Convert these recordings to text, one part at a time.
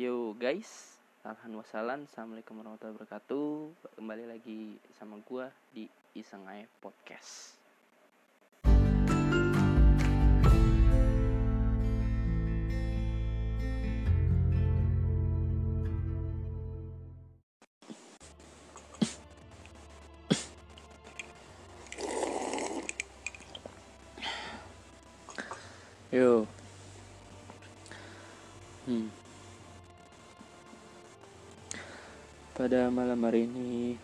Yo guys, alhamdulillah Assalamualaikum warahmatullahi wabarakatuh. Kembali lagi sama gua di Iseng Aja Podcast pada malam hari ini.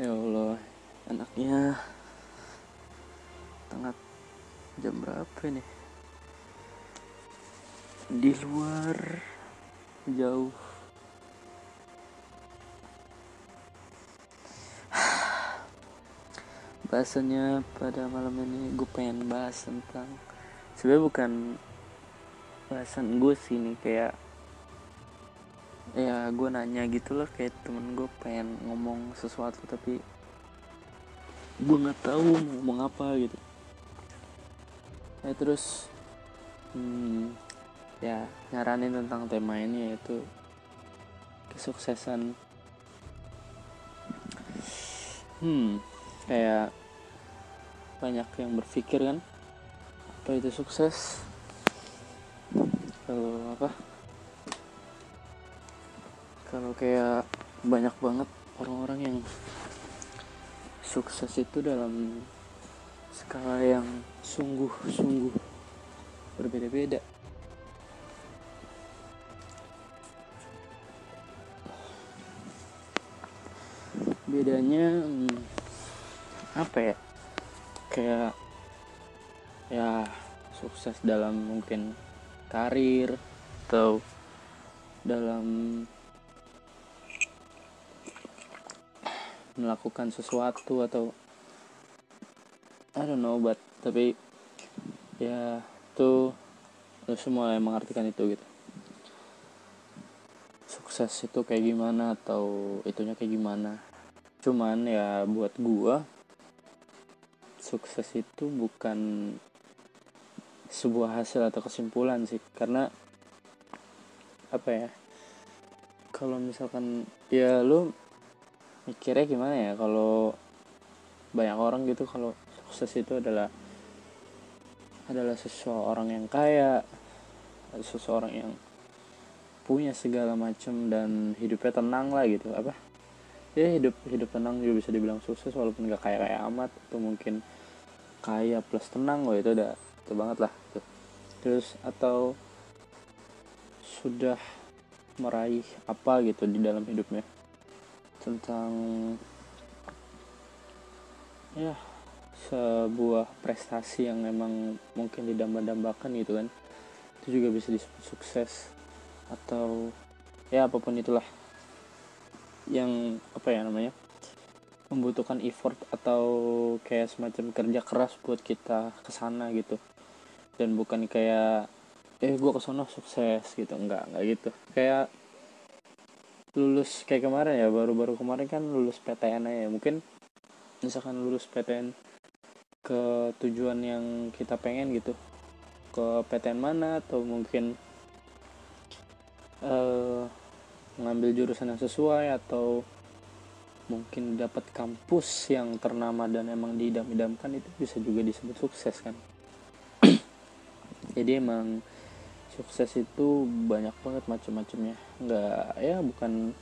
Ya Allah enaknya tengah jam berapa nih di luar jauh. Bahasanya pada malam ini gue pengen bahas tentang sebenarnya bukan bahasan gue sih ini kayak ya gue nanya gitu loh kayak temen gue pengen ngomong sesuatu tapi gue nggak tahu mau ngomong apa gitu. Ya terus hmm, ya nyaranin tentang tema ini yaitu kesuksesan. Hmm kayak banyak yang berpikir kan apa itu sukses? Kalau apa kalau kayak banyak banget orang-orang yang sukses itu dalam skala yang sungguh-sungguh berbeda-beda. Bedanya hmm, apa ya? Kayak ya sukses dalam mungkin karir atau dalam melakukan sesuatu atau I don't know but tapi ya tuh lu semua yang mengartikan itu gitu. Sukses itu kayak gimana atau itunya kayak gimana. Cuman ya buat gua sukses itu bukan sebuah hasil atau kesimpulan sih. Karena apa ya kalau misalkan ya lu mikirnya gimana ya kalau banyak orang gitu kalau sukses itu adalah adalah seseorang yang kaya seseorang yang punya segala macam dan hidupnya tenang lah gitu apa ya hidup hidup tenang juga bisa dibilang sukses walaupun gak kaya kaya amat atau mungkin kaya plus tenang loh itu udah itu banget lah tuh. terus atau sudah meraih apa gitu di dalam hidupnya tentang ya sebuah prestasi yang memang mungkin didamba-dambakan gitu kan. Itu juga bisa disebut sukses atau ya apa pun itulah yang apa ya namanya membutuhkan effort atau kayak semacam kerja keras buat kita ke sana gitu. Dan bukan kayak eh gue ke sana sukses gitu. Enggak enggak gitu. Kayak lulus kayak kemarin ya baru-baru kemarin kan lulus PTN aja. Mungkin misalkan lulus PTN ke tujuan yang kita pengen gitu. Ke PTN mana atau mungkin uh, mengambil jurusan yang sesuai atau mungkin dapat kampus yang ternama dan emang diidam-idamkan itu bisa juga disebut sukses kan. Jadi emang sukses itu banyak banget macam-macamnya nggak ya bukan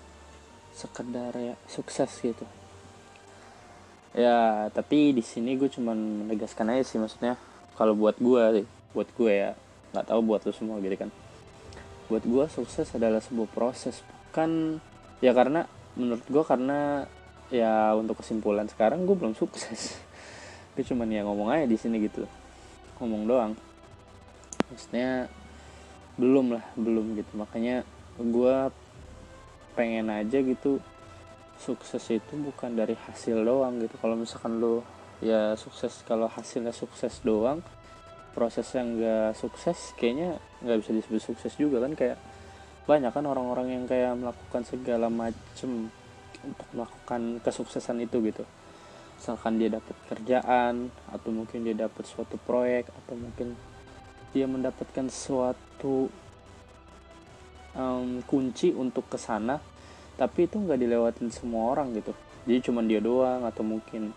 sekedar ya sukses gitu. Ya tapi di sini gue cuman menegaskan aja sih maksudnya kalau buat gue sih buat gue ya nggak tahu buat lo semua gitu kan. Buat gue sukses adalah sebuah proses bukan ya karena menurut gue karena ya untuk kesimpulan sekarang gue belum sukses. Gue cuman ya ngomong aja di sini gitu ngomong doang. Maksudnya belum lah belum gitu. Makanya gue pengen aja gitu sukses itu bukan dari hasil doang gitu. Kalau misalkan lo ya sukses kalau hasilnya sukses doang proses yang gak sukses kayaknya nggak bisa disebut sukses juga kan. Kayak banyak kan orang-orang yang kayak melakukan segala macem untuk melakukan kesuksesan itu gitu. Misalkan dia dapat kerjaan atau mungkin dia dapat suatu proyek atau mungkin dia mendapatkan suatu um, kunci untuk ke sana tapi itu nggak dilewatin semua orang gitu. Jadi cuman dia doang atau mungkin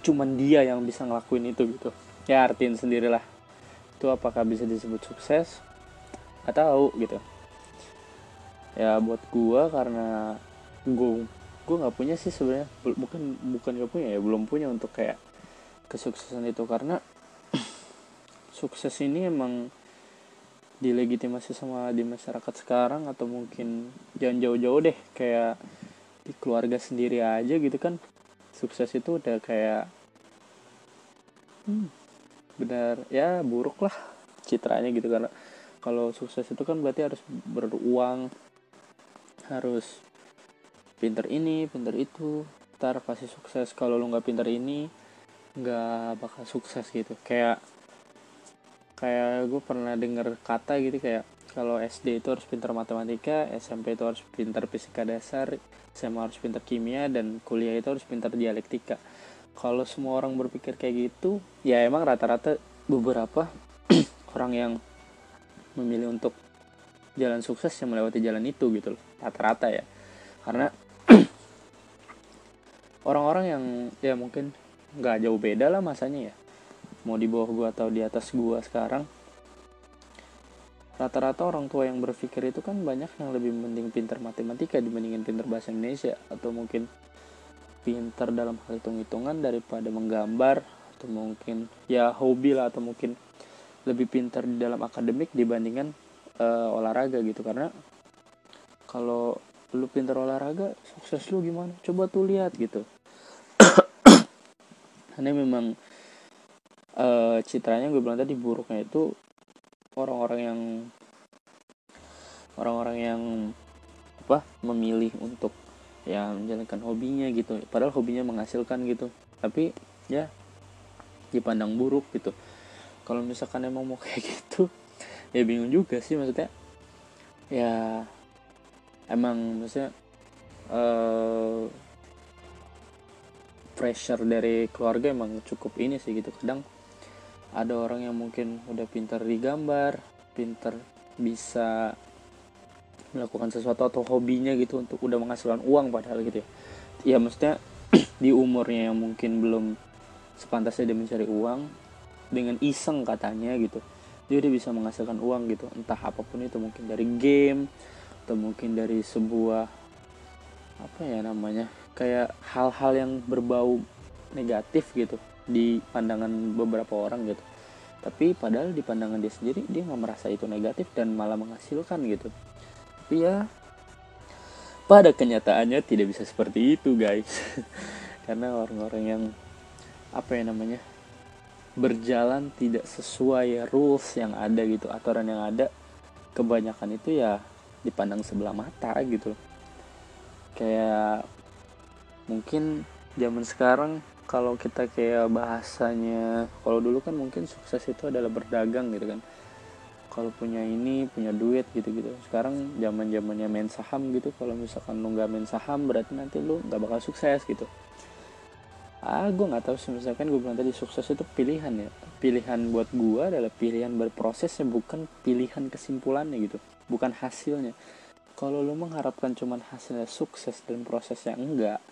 cuman dia yang bisa ngelakuin itu gitu. Ya artiin sendirilah. Itu apakah bisa disebut sukses tahu gitu. Ya buat gua karena gua gua nggak punya sih sebenarnya. Bukan bukan gak punya ya belum punya untuk kayak kesuksesan itu. Karena sukses ini emang dilegitimasi sama di masyarakat sekarang atau mungkin jangan jauh-jauh deh kayak di keluarga sendiri aja gitu kan sukses itu udah kayak hmm, benar ya buruk lah citranya gitu. Karena kalau sukses itu kan berarti harus beruang harus pinter ini pinter itu ntar pasti sukses. Kalau lu nggak pinter ini nggak bakal sukses gitu. Kayak kayak gue pernah denger kata gitu kayak kalau SD itu harus pintar matematika, SMP itu harus pintar fisika dasar, SMA harus pintar kimia, dan kuliah itu harus pintar dialektika. Kalau semua orang berpikir kayak gitu, ya emang rata-rata beberapa orang yang memilih untuk jalan sukses yang melewati jalan itu gitu loh, rata-rata ya. Karena orang-orang yang ya mungkin nggak jauh beda lah masanya ya mau di bawah gua atau di atas gua sekarang rata-rata orang tua yang berpikir itu kan banyak yang lebih mending pinter matematika dibandingin pinter bahasa Indonesia atau mungkin pinter dalam hal hitung-hitungan daripada menggambar atau mungkin ya hobi lah atau mungkin lebih pinter di dalam akademik dibandingkan uh, olahraga gitu. Karena kalau lu pinter olahraga sukses lu gimana? Coba tuh lihat gitu. Karena memang uh, citranya gue bilang tadi buruknya itu orang-orang yang orang-orang yang apa memilih untuk ya menjalankan hobinya gitu. Padahal hobinya menghasilkan gitu. Tapi ya dipandang buruk gitu. Kalau misalkan emang mau kayak gitu ya bingung juga sih maksudnya. Ya emang maksudnya uh, pressure dari keluarga emang cukup ini sih gitu. Kadang ada orang yang mungkin udah pintar di gambar pintar bisa melakukan sesuatu atau hobinya gitu untuk udah menghasilkan uang padahal gitu ya. Ya maksudnya di umurnya yang mungkin belum sepantasnya dia mencari uang dengan iseng katanya gitu dia udah bisa menghasilkan uang gitu. Entah apa pun itu mungkin dari game atau mungkin dari sebuah apa ya namanya kayak hal-hal yang berbau negatif gitu di pandangan beberapa orang gitu. Tapi padahal di pandangan dia sendiri dia nggak merasa itu negatif dan malah menghasilkan gitu. Tapi ya pada kenyataannya tidak bisa seperti itu guys. Karena orang-orang yang apa ya namanya berjalan tidak sesuai rules yang ada gitu aturan yang ada kebanyakan itu ya dipandang sebelah mata gitu. Kayak mungkin zaman sekarang kalau kita kayak bahasanya kalau dulu kan mungkin sukses itu adalah berdagang gitu kan. Kalau punya ini punya duit gitu gitu sekarang zaman zamannya main saham gitu kalau misalkan lu nggak main saham berarti nanti lu nggak bakal sukses gitu. Ah gue nggak tahu sih misalkan gue bilang tadi sukses itu pilihan ya. Pilihan buat gue adalah pilihan berprosesnya bukan pilihan kesimpulannya gitu. Bukan hasilnya. Kalau lu mengharapkan cuman hasilnya sukses dan prosesnya enggak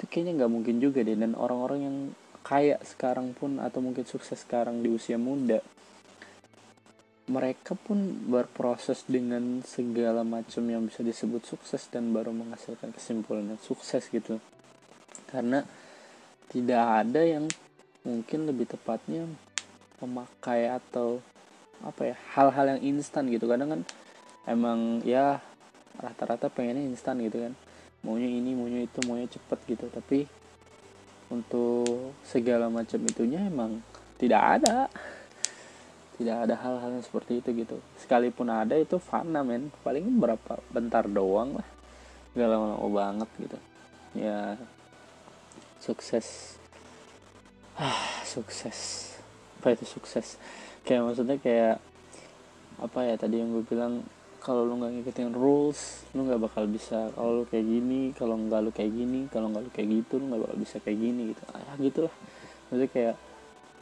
itu kayaknya nggak mungkin juga deh. Dan orang-orang yang kaya sekarang pun atau mungkin sukses sekarang di usia muda mereka pun berproses dengan segala macam yang bisa disebut sukses dan baru menghasilkan kesimpulan yang sukses gitu. Karena tidak ada yang mungkin lebih tepatnya memakai atau apa ya hal-hal yang instan gitu. Kadang kan emang ya rata-rata pengennya instan gitu kan maunya ini maunya itu maunya cepet gitu. Tapi untuk segala macam itunya emang tidak ada. Tidak ada hal-hal seperti itu gitu. Sekalipun ada itu fana men. Paling berapa bentar doang lah. Gak lama-lama banget gitu. Ya sukses. Ah sukses. Apa itu sukses? Kayak maksudnya kayak apa ya tadi yang gue bilang kalau lu nggak ngikutin rules lu nggak bakal bisa kalau lu kayak gini kalau nggak lu kayak gini kalau nggak lu kayak gitu lu nggak bakal bisa kayak gini gitu. Ah, ya gitulah. Maksudnya kayak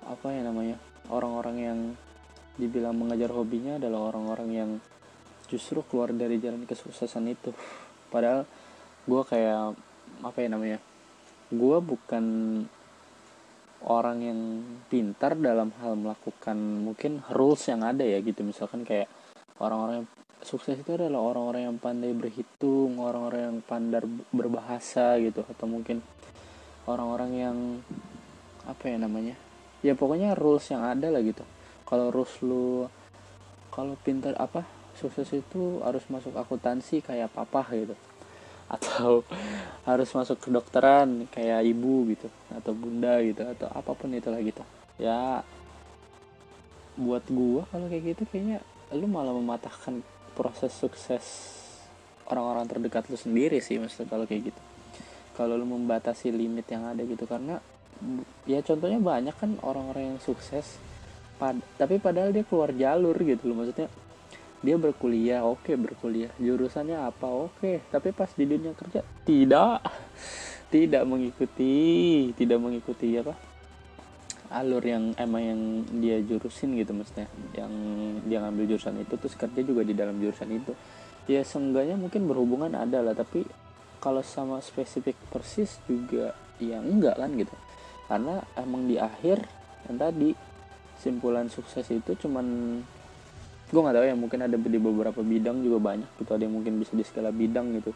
apa ya namanya orang-orang yang dibilang mengajar hobinya adalah orang-orang yang justru keluar dari jalan kesuksesan itu. Padahal gue kayak apa ya namanya gue bukan orang yang pintar dalam hal melakukan mungkin rules yang ada ya gitu. Misalkan kayak orang-orang yang sukses itu adalah orang-orang yang pandai berhitung orang-orang yang pandai berbahasa gitu atau mungkin orang-orang yang apa ya namanya ya pokoknya rules yang ada lah gitu. Kalau rules lu kalau pintar apa sukses itu harus masuk akuntansi kayak papa gitu. Atau harus masuk kedokteran kayak ibu gitu atau bunda gitu atau apa pun itulah gitu. Ya buat gua kalau kayak gitu kayaknya lu malah mematahkan proses sukses orang-orang terdekat lu sendiri sih maksudnya kalau kayak gitu. Kalau lu membatasi limit yang ada gitu karena ya contohnya banyak kan orang-orang yang sukses pad tapi padahal dia keluar jalur gitu loh. Maksudnya dia berkuliah oke okay, berkuliah. Jurusannya apa? Oke okay. tapi pas di dunia kerja tidak. Tidak mengikuti tidak mengikuti apa alur yang emang yang dia jurusin gitu maksudnya. Yang dia ngambil jurusan itu terus kerja juga di dalam jurusan itu. Ya seenggaknya mungkin berhubungan ada lah tapi kalau sama spesifik persis juga ya enggak kan gitu. Karena emang di akhir yang tadi simpulan sukses itu cuman gue nggak tahu ya mungkin ada di beberapa bidang juga banyak gitu ada yang mungkin bisa di segala bidang gitu.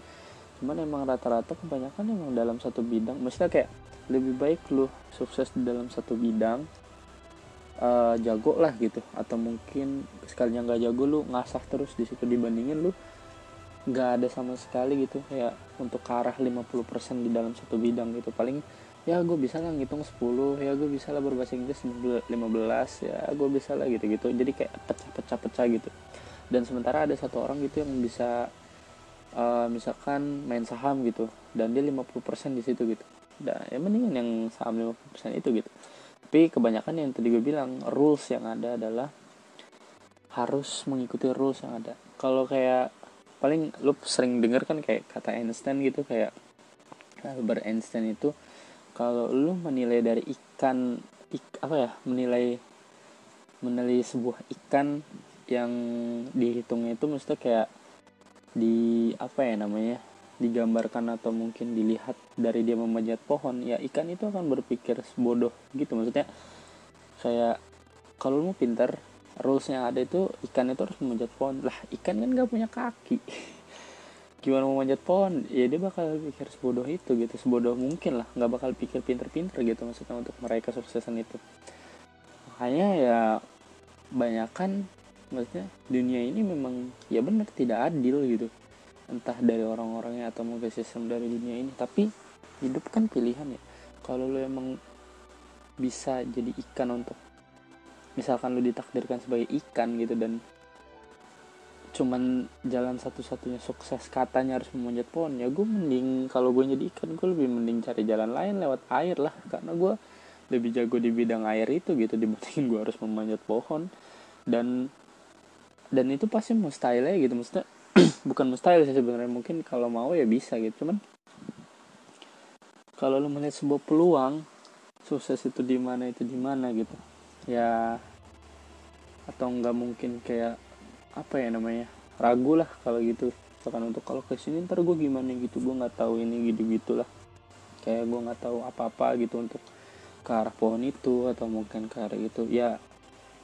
Cuman emang rata-rata kebanyakan emang dalam satu bidang maksudnya kayak lebih baik lu sukses di dalam satu bidang uh, jago lah gitu. Atau mungkin sekalinya nggak jago lu ngasah terus di situ. Dibandingin lu nggak ada sama sekali gitu. Kayak untuk ke arah 50% di dalam satu bidang gitu. Paling ya gue bisa lah ngitung 10 ya gue bisa lah berbahasa Inggris 15 ya gue bisa lah gitu-gitu. Jadi kayak pecah-pecah-pecah gitu. Dan sementara ada satu orang gitu yang bisa uh, misalkan main saham gitu. Dan dia 50% di situ gitu dan ya mendingan yang saham 50% itu gitu. Tapi kebanyakan yang tadi gue bilang rules yang ada adalah harus mengikuti rules yang ada. Kalau kayak paling lu sering denger kan kayak kata Einstein gitu kayak Albert Einstein itu kalau lu menilai dari ikan ik, apa ya menilai menilai sebuah ikan yang dihitungnya itu mesti kayak di apa ya namanya digambarkan atau mungkin dilihat dari dia memanjat pohon ya ikan itu akan berpikir bodoh gitu. Maksudnya kayak kalau lu mau pinter rulesnya ada itu ikan itu harus memanjat pohon. Lah ikan kan gak punya kaki. Gimana mau manjat pohon? Ya dia bakal pikir sebodoh itu gitu sebodoh mungkin lah. Nggak bakal pikir pinter-pinter gitu maksudnya untuk meraih kesuksesan itu. Makanya ya banyak kan maksudnya dunia ini memang ya benar tidak adil gitu entah dari orang-orangnya atau mungkin sistem dari dunia ini. Tapi hidup kan pilihan ya. Kalau lo emang bisa jadi ikan untuk misalkan lo ditakdirkan sebagai ikan gitu dan cuman jalan satu-satunya sukses katanya harus memanjat pohon ya gue mending kalau gue jadi ikan gue lebih mending cari jalan lain lewat air lah. Karena gue lebih jago di bidang air itu gitu dibandingin gue harus memanjat pohon. Dan dan itu pasti mustahil ya gitu. Maksudnya bukan mustahil sih sebenarnya mungkin kalau mau ya bisa gitu cuman kalau lo melihat sebuah peluang sukses itu di mana itu di mana gitu. Ya atau nggak mungkin kayak apa ya namanya ragu lah kalau gitu. Misalkan untuk kalau ke sini ntar gue gimana gitu gue nggak tahu ini gitu gitulah. Kayak gue nggak tahu apa apa gitu untuk ke arah pohon itu atau mungkin ke arah itu. Ya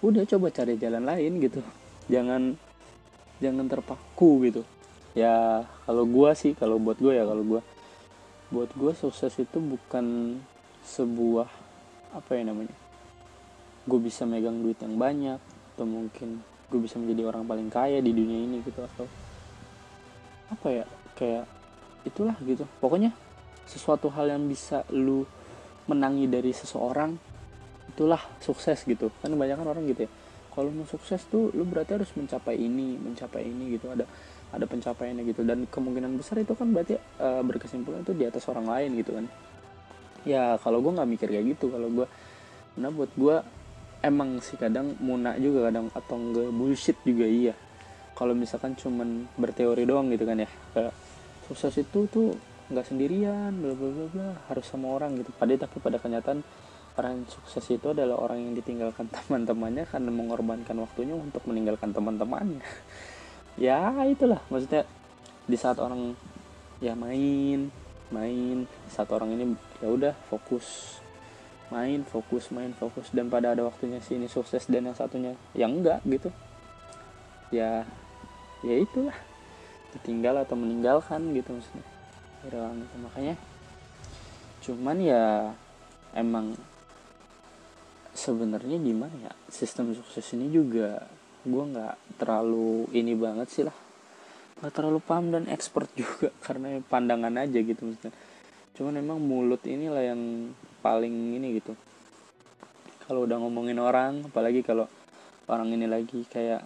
udah coba cari jalan lain gitu. Jangan jangan terpaku gitu. Ya kalau gue sih kalau buat gue ya kalau gue buat gue sukses itu bukan sebuah apa ya namanya gue bisa megang duit yang banyak atau mungkin gue bisa menjadi orang paling kaya di dunia ini gitu atau apa ya kayak itulah gitu. Pokoknya sesuatu hal yang bisa lu menangi dari seseorang itulah sukses gitu. Kan kebanyakan orang gitu ya kalau mau sukses tuh lu berarti harus mencapai ini mencapai ini gitu. Ada ada pencapaiannya gitu. Dan kemungkinan besar itu kan berarti uh, berkesimpulan itu di atas orang lain gitu kan. Ya kalau gue nggak mikir kayak gitu. Kalau gue nah buat gue emang sih kadang muna juga kadang atau enggak bullshit juga iya. Kalau misalkan cuman berteori doang gitu kan ya. Kayak sukses itu tuh nggak sendirian bla bla bla harus sama orang gitu. Pada tapi pada kenyataan orang sukses itu adalah orang yang ditinggalkan teman-temannya karena mengorbankan waktunya untuk meninggalkan teman-temannya. Ya itulah. Maksudnya di saat orang ya main main. Saat orang ini ya udah fokus. Main fokus main fokus. Dan pada ada waktunya si sukses dan yang satunya yang enggak gitu. Ya ya itulah. Ditinggal atau meninggalkan gitu maksudnya. Hilang gitu. Makanya cuman ya emang sebenarnya gimana ya? Sistem sukses ini juga gue nggak terlalu ini banget sih lah. Nggak terlalu paham dan expert juga karena pandangan aja gitu maksudnya. Cuman emang mulut inilah yang paling ini gitu. Kalau udah ngomongin orang apalagi kalau orang ini lagi kayak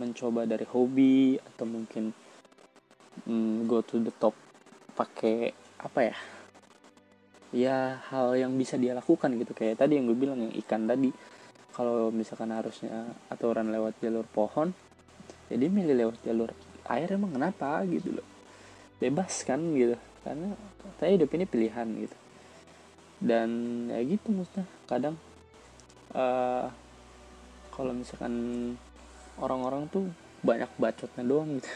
mencoba dari hobi atau mungkin mm, go to the top pakai apa ya ya hal yang bisa dia lakukan gitu. Kayak tadi yang gue bilang yang ikan tadi. Kalau misalkan harusnya aturan lewat jalur pohon jadi ya milih lewat jalur air emang kenapa gitu loh. Bebas kan gitu. Karena saya hidup ini pilihan gitu. Dan ya gitu maksudnya kadang uh, kalau misalkan orang-orang tuh banyak bacotnya doang gitu.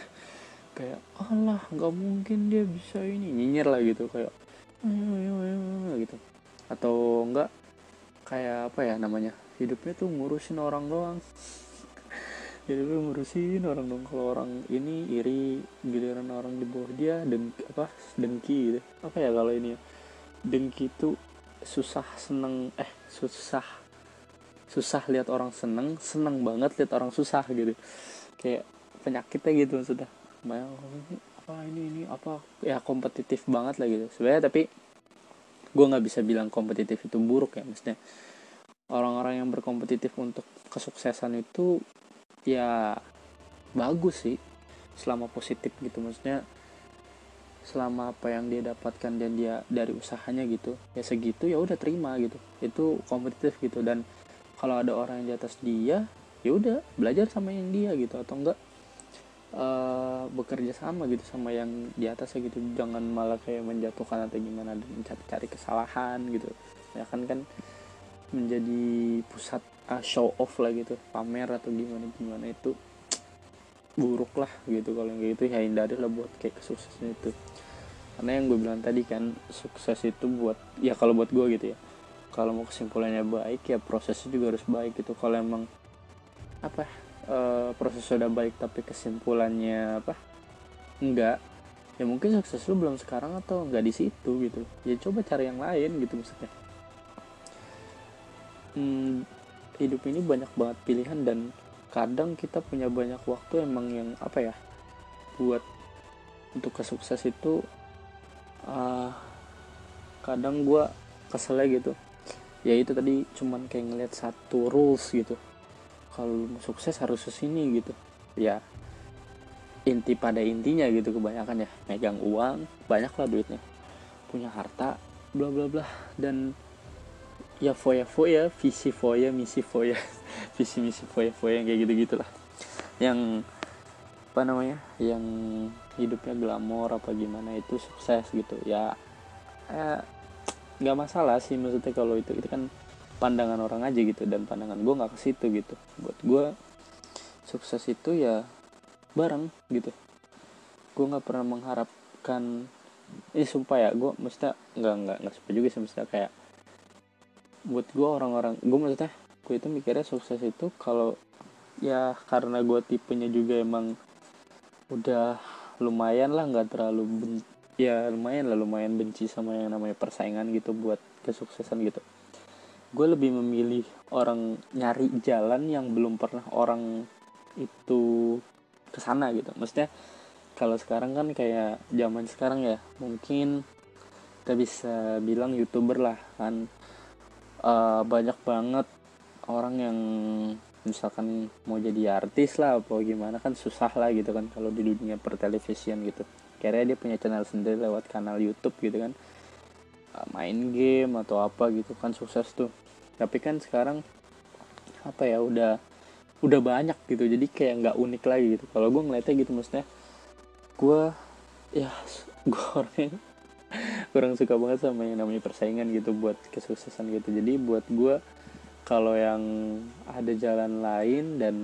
Kayak Allah nggak mungkin dia bisa ini nyinyir lah gitu. Kayak gitu. Atau enggak kayak apa ya namanya hidupnya tuh ngurusin orang doang. Jadi lu ngurusin orang dong kalau orang ini iri giliran orang di bawah dia dan apa dengki gitu. Apa ya kalau ini ya dengki itu susah seneng eh susah susah lihat orang seneng seneng banget lihat orang susah gitu. Kayak penyakitnya gitu sudah apa ini ini apa. Ya kompetitif banget lah gitu. Sebenarnya tapi gue nggak bisa bilang kompetitif itu buruk ya. Maksudnya orang-orang yang berkompetitif untuk kesuksesan itu ya bagus sih. Selama positif gitu. Maksudnya selama apa yang dia dapatkan dan dia dari usahanya gitu ya segitu ya udah terima gitu. Itu kompetitif gitu. Dan kalau ada orang yang di atas dia ya udah belajar sama yang dia gitu. Atau enggak uh, bekerja sama gitu sama yang di atas gitu. Jangan malah kayak menjatuhkan atau gimana dan mencari-cari kesalahan gitu. Ya kan kan menjadi pusat uh, show off lah gitu. Pamer atau gimana gimana itu buruk lah gitu. Kalau yang gitu ya hindari lah buat kayak kesuksesan itu. Karena yang gue bilang tadi kan sukses itu buat ya kalau buat gue gitu ya. Kalau mau kesimpulannya baik ya prosesnya juga harus baik gitu. Kalau emang apa uh, proses sudah baik tapi kesimpulannya apa? Enggak. Ya mungkin sukses lu belum sekarang atau enggak di situ gitu. Ya coba cari yang lain gitu maksudnya. Hmm, hidup ini banyak banget pilihan dan kadang kita punya banyak waktu emang yang apa ya buat untuk kesukses itu uh, kadang gue keselnya gitu. Ya itu tadi cuman kayak ngeliat satu rules gitu kalau sukses harus ke sini gitu. Ya inti pada intinya gitu kebanyakan ya megang uang banyak lah duitnya. Punya harta bla bla bla. Dan ya foya foya visi foya misi foya. Visi misi foya foya kayak gitu gitulah yang apa namanya yang hidupnya glamor apa gimana itu sukses gitu. Ya eh, nggak eh, masalah sih maksudnya kalau itu itu kan pandangan orang aja gitu dan pandangan gue nggak ke situ gitu. Buat gue sukses itu ya bareng gitu. Gue nggak pernah mengharapkan ini sumpah ya gue mesti nggak nggak nggak sumpah juga sih mesti kayak buat gue orang-orang gue maksudnya gue itu mikirnya sukses itu kalau ya karena gue tipenya juga emang udah lumayan lah nggak terlalu ben ya lumayan lah lumayan benci sama yang namanya persaingan gitu buat kesuksesan gitu gue lebih memilih orang nyari jalan yang belum pernah orang itu ke sana gitu. Maksudnya kalau sekarang kan kayak zaman sekarang ya mungkin kita bisa bilang youtuber lah kan. Uh, banyak banget orang yang misalkan mau jadi artis lah apa gimana kan susah lah gitu kan kalau di dunia pertelevisian gitu. Kayaknya dia punya channel sendiri lewat kanal YouTube gitu kan main game atau apa gitu kan sukses tuh. Tapi kan sekarang apa ya udah udah banyak gitu jadi kayak nggak unik lagi gitu. Kalau gue ngeliatnya gitu maksudnya gue ya gue orangnya kurang suka banget sama yang namanya persaingan gitu buat kesuksesan gitu. Jadi buat gue kalau yang ada jalan lain dan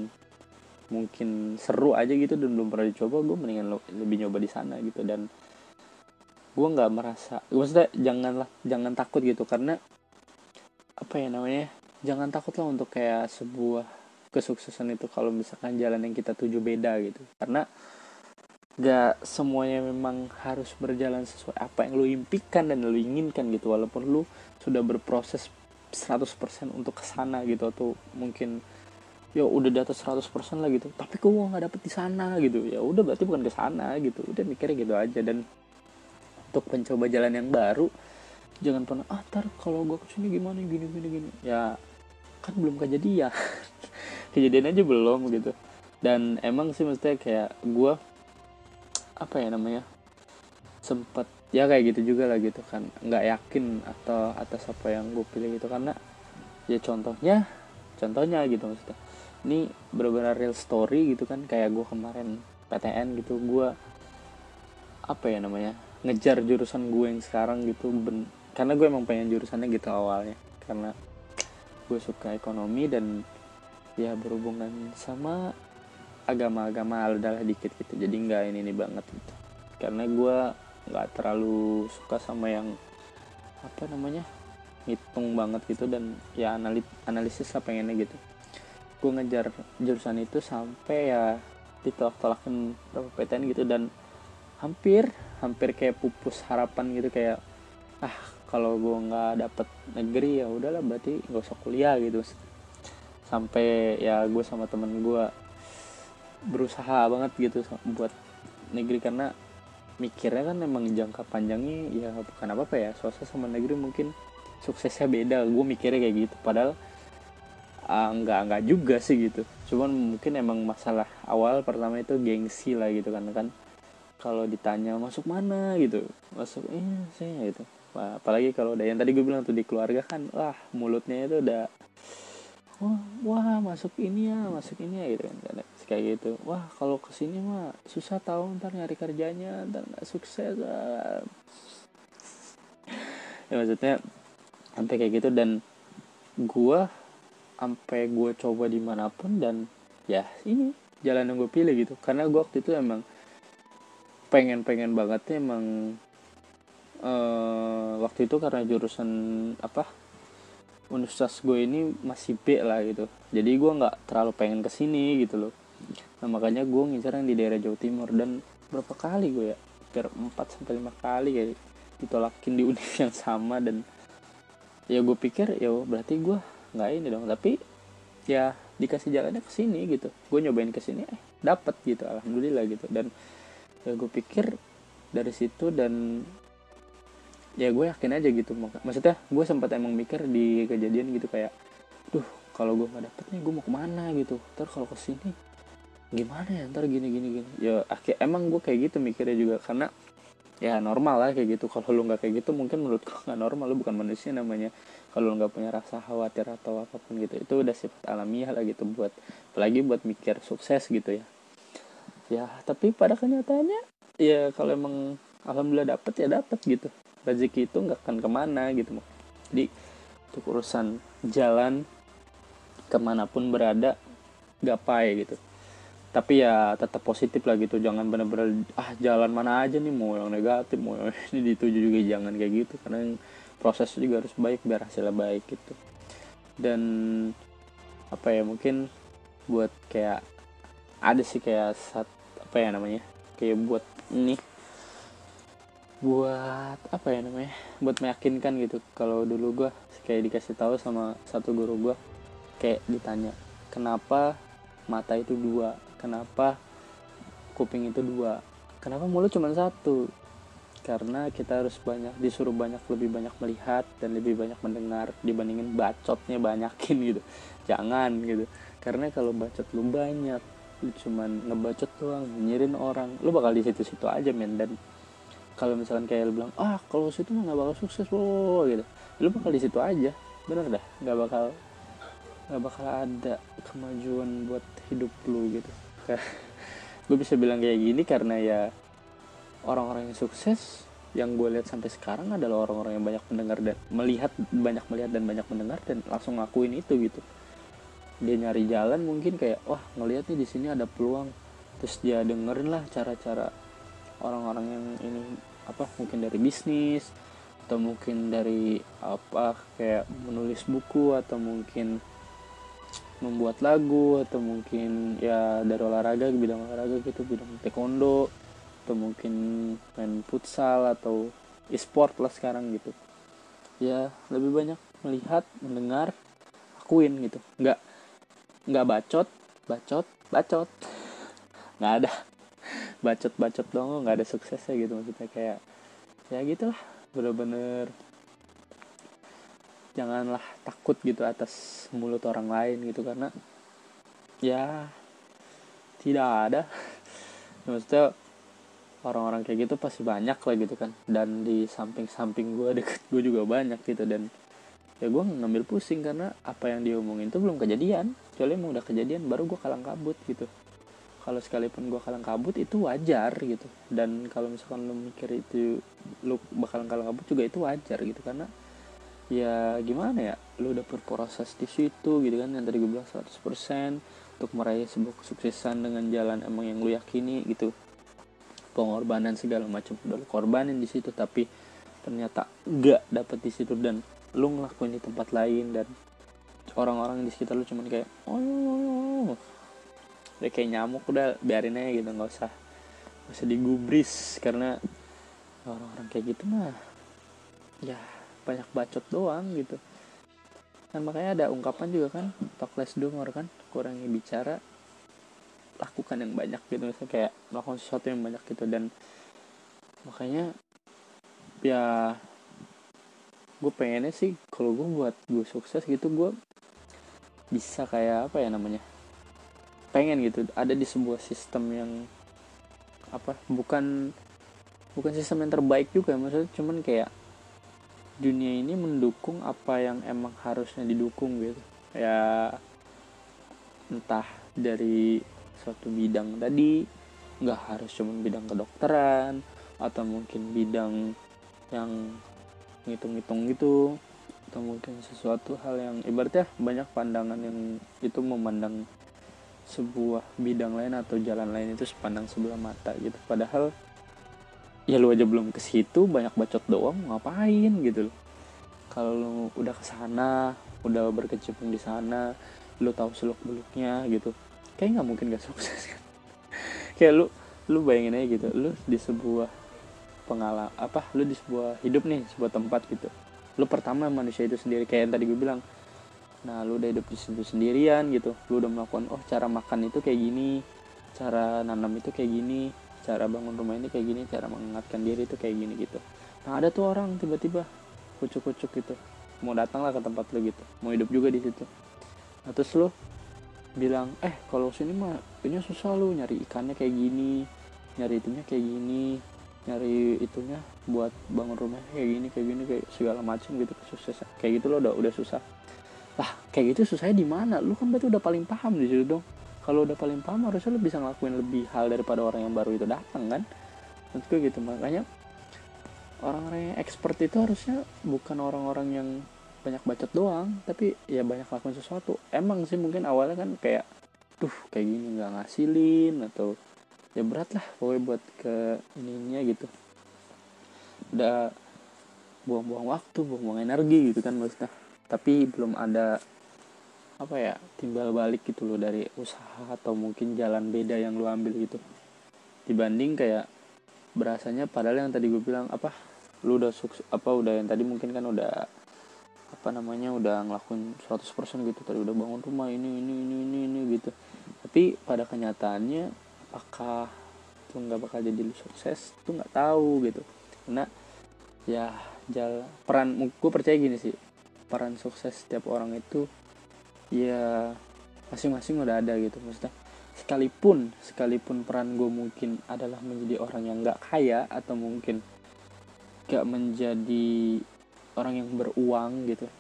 mungkin seru aja gitu dan belum pernah dicoba gue mendingan lebih nyoba di sana gitu. Dan gue nggak merasa maksudnya janganlah jangan takut gitu karena apa ya namanya jangan takut lah untuk kayak sebuah kesuksesan itu kalau misalkan jalan yang kita tuju beda gitu. Karena gak semuanya memang harus berjalan sesuai apa yang lu impikan dan lu inginkan gitu walaupun lu sudah berproses 100% untuk ke sana gitu atau mungkin ya udah di atas 100% lah gitu. Tapi kok nggak dapet di sana gitu. Ya udah berarti bukan ke sana gitu. Udah mikirnya gitu aja dan untuk mencoba jalan yang baru jangan pernah ah ntar kalau gua ke sini gimana gini gini gini. Ya kan belum kejadian. Kejadian aja belum gitu. Dan emang sih mestinya kayak gua apa ya namanya sempet ya kayak gitu juga lah gitu kan. Nggak yakin atau atas apa yang gue pilih gitu karena ya contohnya contohnya gitu maksudnya. Ini benar-benar real story gitu kan kayak gue kemarin PTN gitu gue apa ya namanya ngejar jurusan gue yang sekarang gitu ben karena gue emang pengen jurusannya gitu awalnya. Karena gue suka ekonomi dan ya berhubungan sama agama-agama adalah dikit gitu. Jadi nggak ini ini banget gitu. Karena gue nggak terlalu suka sama yang apa namanya ngitung banget gitu dan ya analit analisis lah pengennya gitu. Gue ngejar jurusan itu sampai ya ditolak-tolakin berapa PTN gitu dan hampir hampir kayak pupus harapan gitu kayak ah kalau gue nggak dapet negeri ya udahlah berarti nggak usah kuliah gitu. Sampai ya gue sama temen gue berusaha banget gitu buat negeri karena mikirnya kan emang jangka panjangnya ya bukan apa apa ya swasta sama negeri mungkin suksesnya beda. Gue mikirnya kayak gitu padahal uh, nggak nggak juga sih gitu. Cuman mungkin emang masalah awal pertama itu gengsi lah gitu kan kan kalau ditanya masuk mana gitu masuk eh saya gitu. Apalagi kalau udah yang tadi gue bilang tuh di keluarga kan wah mulutnya itu udah wah, wah masuk ini ya masuk ini ya gitu kan. Kayak gitu. Wah kalau ke sini mah susah tahu ntar nyari kerjanya ntar nggak sukses ah. ya maksudnya sampai kayak gitu dan gua sampai gue coba di mana pun dan ya ini jalan yang gue pilih gitu. Karena gue waktu itu emang pengen pengen banget emang uh, waktu itu karena jurusan apa universitas gue ini masih B lah gitu. Jadi gue nggak terlalu pengen ke sini gitu loh. Nah makanya gue ngincar yang di daerah Jawa Timur. Dan berapa kali gue ya? Hampir 4 sampai lima kali kayak ditolakin di univ yang sama. Dan ya gue pikir ya berarti gue nggak ini dong. Tapi ya dikasih jalannya ke sini gitu. Gue nyobain ke sini eh dapat gitu. Alhamdulillah gitu. Dan ya gue pikir dari situ dan ya gue yakin aja gitu maksudnya gue sempat emang mikir di kejadian gitu kayak duh kalau gue nggak dapet nih gue mau ke mana gitu? Ntar kalau ke sini gimana ya? Ntar gini gini gini. Ya akhir emang gue kayak gitu mikirnya juga karena ya normal lah kayak gitu. Kalau lu nggak kayak gitu mungkin menurut gue nggak normal. Lu bukan manusia namanya. Kalau lu nggak punya rasa khawatir atau apa pun gitu itu udah sifat alamiah lah gitu buat apalagi buat mikir sukses gitu ya ya tapi pada kenyataannya ya kalau emang alhamdulillah dapet ya dapet gitu. Rezeki itu nggak akan ke mana gitu jadi untuk urusan jalan ke mana pun berada gapai gitu. Tapi ya tetap positif lah gitu jangan bener-bener ah jalan mana aja nih mau yang negatif mau yang ini dituju juga jangan kayak gitu. Karena yang proses juga harus baik biar hasilnya baik gitu. Dan apa ya mungkin buat kayak ada sih kayak saat apa ya namanya kayak buat ini buat apa ya namanya buat meyakinkan gitu. Kalau dulu gue kayak dikasih tahu sama satu guru gue kayak ditanya kenapa mata itu dua? Kenapa kuping itu dua? Kenapa mulut cuma satu? Karena kita harus banyak disuruh banyak lebih banyak melihat dan lebih banyak mendengar dibandingin bacotnya banyakin gitu. Jangan gitu. Karena kalau bacot lu banyak lu cuman ngebacot doang nyirin orang. Lu bakal di situ-situ aja men. Dan kalau misalkan kayak lu bilang ah kalau situ mah nggak bakal sukses loh gitu. Lu bakal di situ aja. Bener dah nggak bakal nggak bakal ada kemajuan buat hidup lu gitu. Gue bisa bilang kayak gini karena ya orang-orang yang sukses yang gue lihat sampai sekarang adalah orang-orang yang banyak mendengar dan melihat banyak melihat dan banyak mendengar dan langsung ngakuin itu gitu dia nyari jalan mungkin kayak wah ngelihat nih di sini ada peluang. Terus dia dengerin lah cara-cara orang-orang yang ini apa mungkin dari bisnis atau mungkin dari apa kayak menulis buku atau mungkin membuat lagu atau mungkin ya dari olahraga bidang olahraga gitu bidang taekwondo atau mungkin main futsal atau e-sport lah sekarang gitu. Ya lebih banyak melihat mendengar akuin gitu. Nggak nggak bacot bacot bacot. Nggak ada. Bacot bacot dong nggak ada suksesnya gitu maksudnya. Kayak ya gitulah bener-bener. Janganlah takut gitu atas mulut orang lain gitu karena ya tidak ada. Maksudnya orang-orang kayak gitu pasti banyak lah gitu kan. Dan di samping-samping gue deket gue juga banyak gitu. Dan ya gue ngambil pusing karena apa yang dia omongin itu belum kejadian. Kecuali emang udah kejadian baru gue kalang kabut gitu. Kalau sekalipun gue kalang kabut itu wajar gitu. Dan kalau misalkan lo mikir itu lo bakalan kalang kabut juga itu wajar gitu. Karena ya gimana ya lu udah berproses di situ gitu kan. Yang tadi gue bilang 100% untuk meraih sebuah kesuksesan dengan jalan emang yang lu yakini gitu. Pengorbanan segala macam udah lu korbanin di situ tapi ternyata enggak dapet di situ. Dan lu ngelakuin di tempat lain dan orang-orang di sekitar lu cuman kayak oh, oh, oh. udah kayak nyamuk udah biarin aja gitu nggak usah nggak usah digubris karena orang-orang kayak gitu mah ya banyak bacot doang gitu kan makanya ada ungkapan juga kan talk less do more kan kurangi bicara lakukan yang banyak gitu misalnya kayak melakukan sesuatu yang banyak gitu dan makanya ya gue pengennya sih kalau gue buat gue sukses gitu gue bisa kayak apa ya namanya pengen gitu. Ada di sebuah sistem yang apa bukan bukan sistem yang terbaik juga maksudnya cuman kayak dunia ini mendukung apa yang emang harusnya didukung gitu. Ya entah dari suatu bidang tadi nggak harus cuma bidang kedokteran atau mungkin bidang yang ngitung-ngitung gitu. Atau mungkin sesuatu hal yang ibaratnya banyak pandangan yang itu memandang sebuah bidang lain atau jalan lain itu sepandang sebelah mata gitu. Padahal ya lu aja belum ke situ banyak bacot doang ngapain gitu loh. Kalau udah ke sana udah berkecimpung di sana lu tahu seluk beluknya gitu kayak nggak mungkin gak sukses kan? Kayak lu lu bayangin aja gitu lu di sebuah pengalaman apa lu di sebuah hidup nih sebuah tempat gitu. Lu pertama manusia itu sendiri kayak yang tadi gue bilang. Nah lu udah hidup di situ sendirian gitu. Lu udah melakukan oh cara makan itu kayak gini cara nanam itu kayak gini cara bangun rumah ini kayak gini cara mengingatkan diri itu kayak gini gitu. Nah ada tuh orang tiba-tiba kucuk-kucuk gitu. Mau datang lah ke tempat lo gitu. Mau hidup juga di situ. Nah terus lo bilang eh kalau sini mah ini susah lo nyari ikannya kayak gini nyari itunya kayak gini nyari itunya buat bangun rumah kayak gini kayak gini kayak segala macam gitu kesuksesan kayak gitu lo udah udah susah. Lah kayak gitu susahnya di mana? Lu kan berarti udah paling paham di situ dong. Kalau udah paling paham harusnya lo bisa ngelakuin lebih hal daripada orang yang baru itu datang kan? Menurut gitu makanya orang-orang yang expert itu harusnya bukan orang-orang yang banyak bacot doang tapi ya banyak lakukan sesuatu. Emang sih mungkin awalnya kan kayak tuh kayak gini nggak ngasilin atau ya berat lah pokoknya buat ke ininya gitu. Udah buang-buang waktu buang-buang energi gitu kan maksudnya. Tapi belum ada apa ya timbal balik gitu loh dari usaha atau mungkin jalan beda yang lu ambil gitu. Dibanding kayak berasanya padahal yang tadi gue bilang apa lu udah sukses apa udah yang tadi mungkin kan udah apa namanya udah ngelakuin 100% gitu. Tadi udah bangun rumah ini ini ini ini ini gitu. Tapi pada kenyataannya apakah itu nggak bakal jadi sukses? Itu nggak tahu gitu. Karena ya jalan peran gue percaya gini sih. Peran sukses setiap orang itu ya masing-masing udah ada gitu. Maksudnya sekalipun sekalipun peran gue mungkin adalah menjadi orang yang nggak kaya atau mungkin gak menjadi orang yang beruang gitu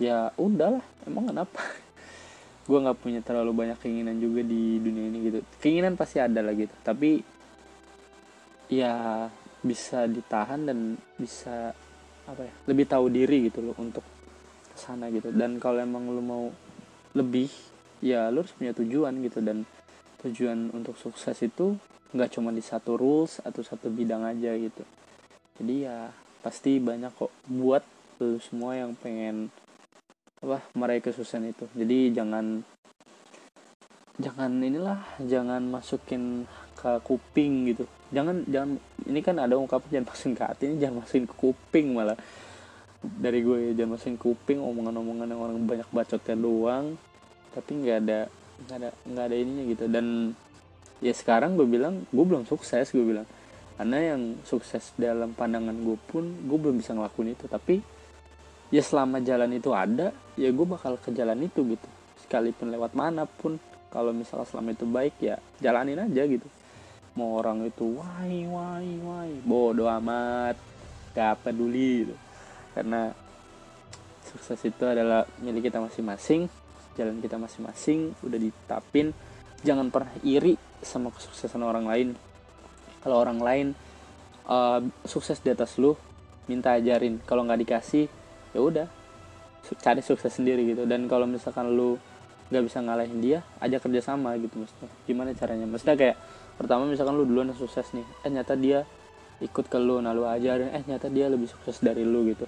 ya udahlah. Emang kenapa gue nggak punya terlalu banyak keinginan juga di dunia ini gitu. Keinginan pasti ada lah gitu tapi ya bisa ditahan dan bisa apa ya lebih tahu diri gitu loh untuk ke sana gitu. Dan kalau emang lu mau lebih ya lu harus punya tujuan gitu. Dan tujuan untuk sukses itu nggak cuma di satu rules atau satu bidang aja gitu. Jadi ya pasti banyak kok buat lu semua yang pengen apa meraih kesuksesan itu. Jadi jangan jangan inilah jangan masukin ke kuping gitu. Jangan jangan ini kan ada ungkapan jangan masukin ke hati ini jangan masukin ke kuping malah. Dari gue jangan masukin kuping omongan-omongan yang orang banyak bacotnya doang. Tapi nggak ada nggak ada nggak ada ininya gitu. Dan ya sekarang gue bilang gue belum sukses gue bilang. Karena yang sukses dalam pandangan gue pun gue belum bisa ngelakuin itu. Tapi ya selama jalan itu ada ya gue bakal ke jalan itu gitu. Sekalipun lewat mana pun. Kalau misalnya selama itu baik ya jalanin aja gitu. Mau orang itu wai wai wai. Bodoh amat. Gak peduli gitu. Karena sukses itu adalah milik kita masing-masing jalan kita masing-masing udah ditapin jangan pernah iri sama kesuksesan orang lain. Kalau orang lain uh, sukses di atas lu minta ajarin. Kalau nggak dikasih ya udah cari sukses sendiri gitu. Dan kalau misalkan lu nggak bisa ngalahin dia ajak kerja sama gitu maksudnya. Gimana caranya? Maksudnya kayak pertama misalkan lu duluan sukses nih eh nyata dia ikut ke lu nah lu ajarin eh nyata dia lebih sukses dari lu gitu.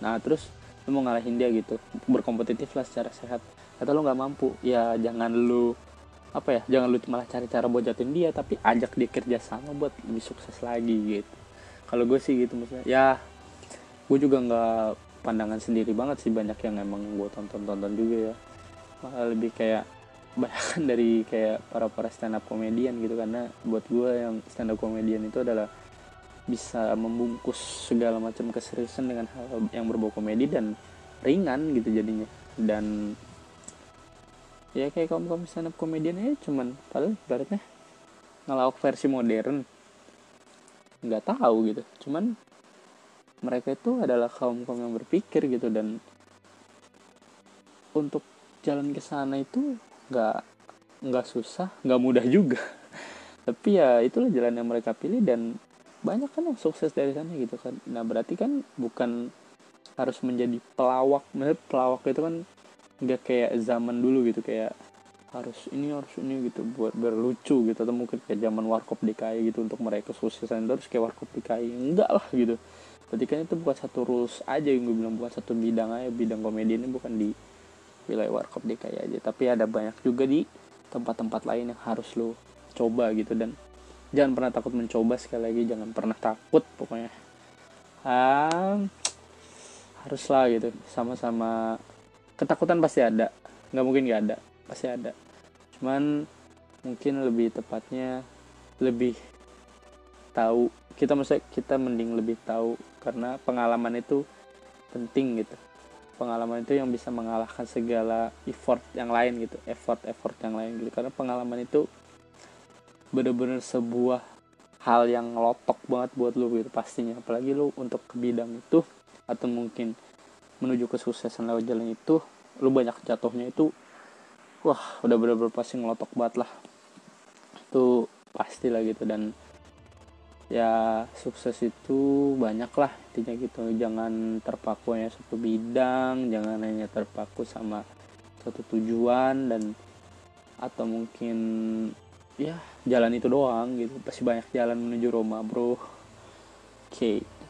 Nah terus lu mau ngalahin dia gitu berkompetitif lah secara sehat. Kata lu nggak mampu ya jangan lu apa ya jangan lu malah cari cara buat jatuhin dia tapi ajak dia kerja sama buat lebih sukses lagi gitu. Kalau gue sih gitu maksudnya. Ya gue juga nggak pandangan sendiri banget sih banyak yang emang gue tonton tonton juga ya. Malah lebih kayak banyak dari kayak para para stand up komedian gitu karena buat gue yang stand up komedian itu adalah bisa membungkus segala macam keseriusan dengan hal yang berbau komedi dan ringan gitu jadinya. Dan ya kayak kaum stand up komedian ya cuman padahal ibaratnya ngelawak versi modern. Nggak tahu gitu cuman mereka itu adalah kaum kaum yang berpikir gitu dan untuk jalan ke sana itu nggak nggak susah nggak mudah juga. Tapi ya itulah jalan yang mereka pilih dan banyak kan yang sukses dari sana gitu kan. Nah berarti kan bukan harus menjadi pelawak Maksudnya pelawak itu kan nggak kayak zaman dulu gitu kayak harus ini harus ini gitu buat berlucu gitu. Atau mungkin kayak zaman warkop DKI gitu untuk mereka kesuksesan terus kayak warkop DKI enggak lah gitu berarti kan itu bukan satu rules aja yang gue bilang bukan satu bidang aja. Bidang komedi ini bukan di wilayah warkop DKI aja. Tapi ada banyak juga di tempat-tempat lain yang harus lo coba gitu. Dan jangan pernah takut mencoba. Sekali lagi jangan pernah takut pokoknya. Ah, haruslah gitu. Sama-sama. Ketakutan pasti ada. Nggak mungkin nggak ada. Pasti ada. Cuman mungkin lebih tepatnya lebih tahu. Kita maksudnya kita mending lebih tahu karena pengalaman itu penting gitu. Pengalaman itu yang bisa mengalahkan segala effort yang lain gitu effort effort yang lain gitu. Karena pengalaman itu bener-bener sebuah hal yang ngelotok banget buat lu gitu pastinya. Apalagi lu untuk ke bidang itu atau mungkin menuju kesuksesan lewat jalan itu lu banyak jatuhnya itu wah udah bener-bener pasti ngelotok banget lah. Itu pasti lah gitu. Dan ya sukses itu banyak lah intinya gitu. Jangan terpaku hanya satu bidang jangan hanya terpaku sama satu tujuan dan atau mungkin ya jalan itu doang gitu. Pasti banyak jalan menuju Roma bro. Oke. okay.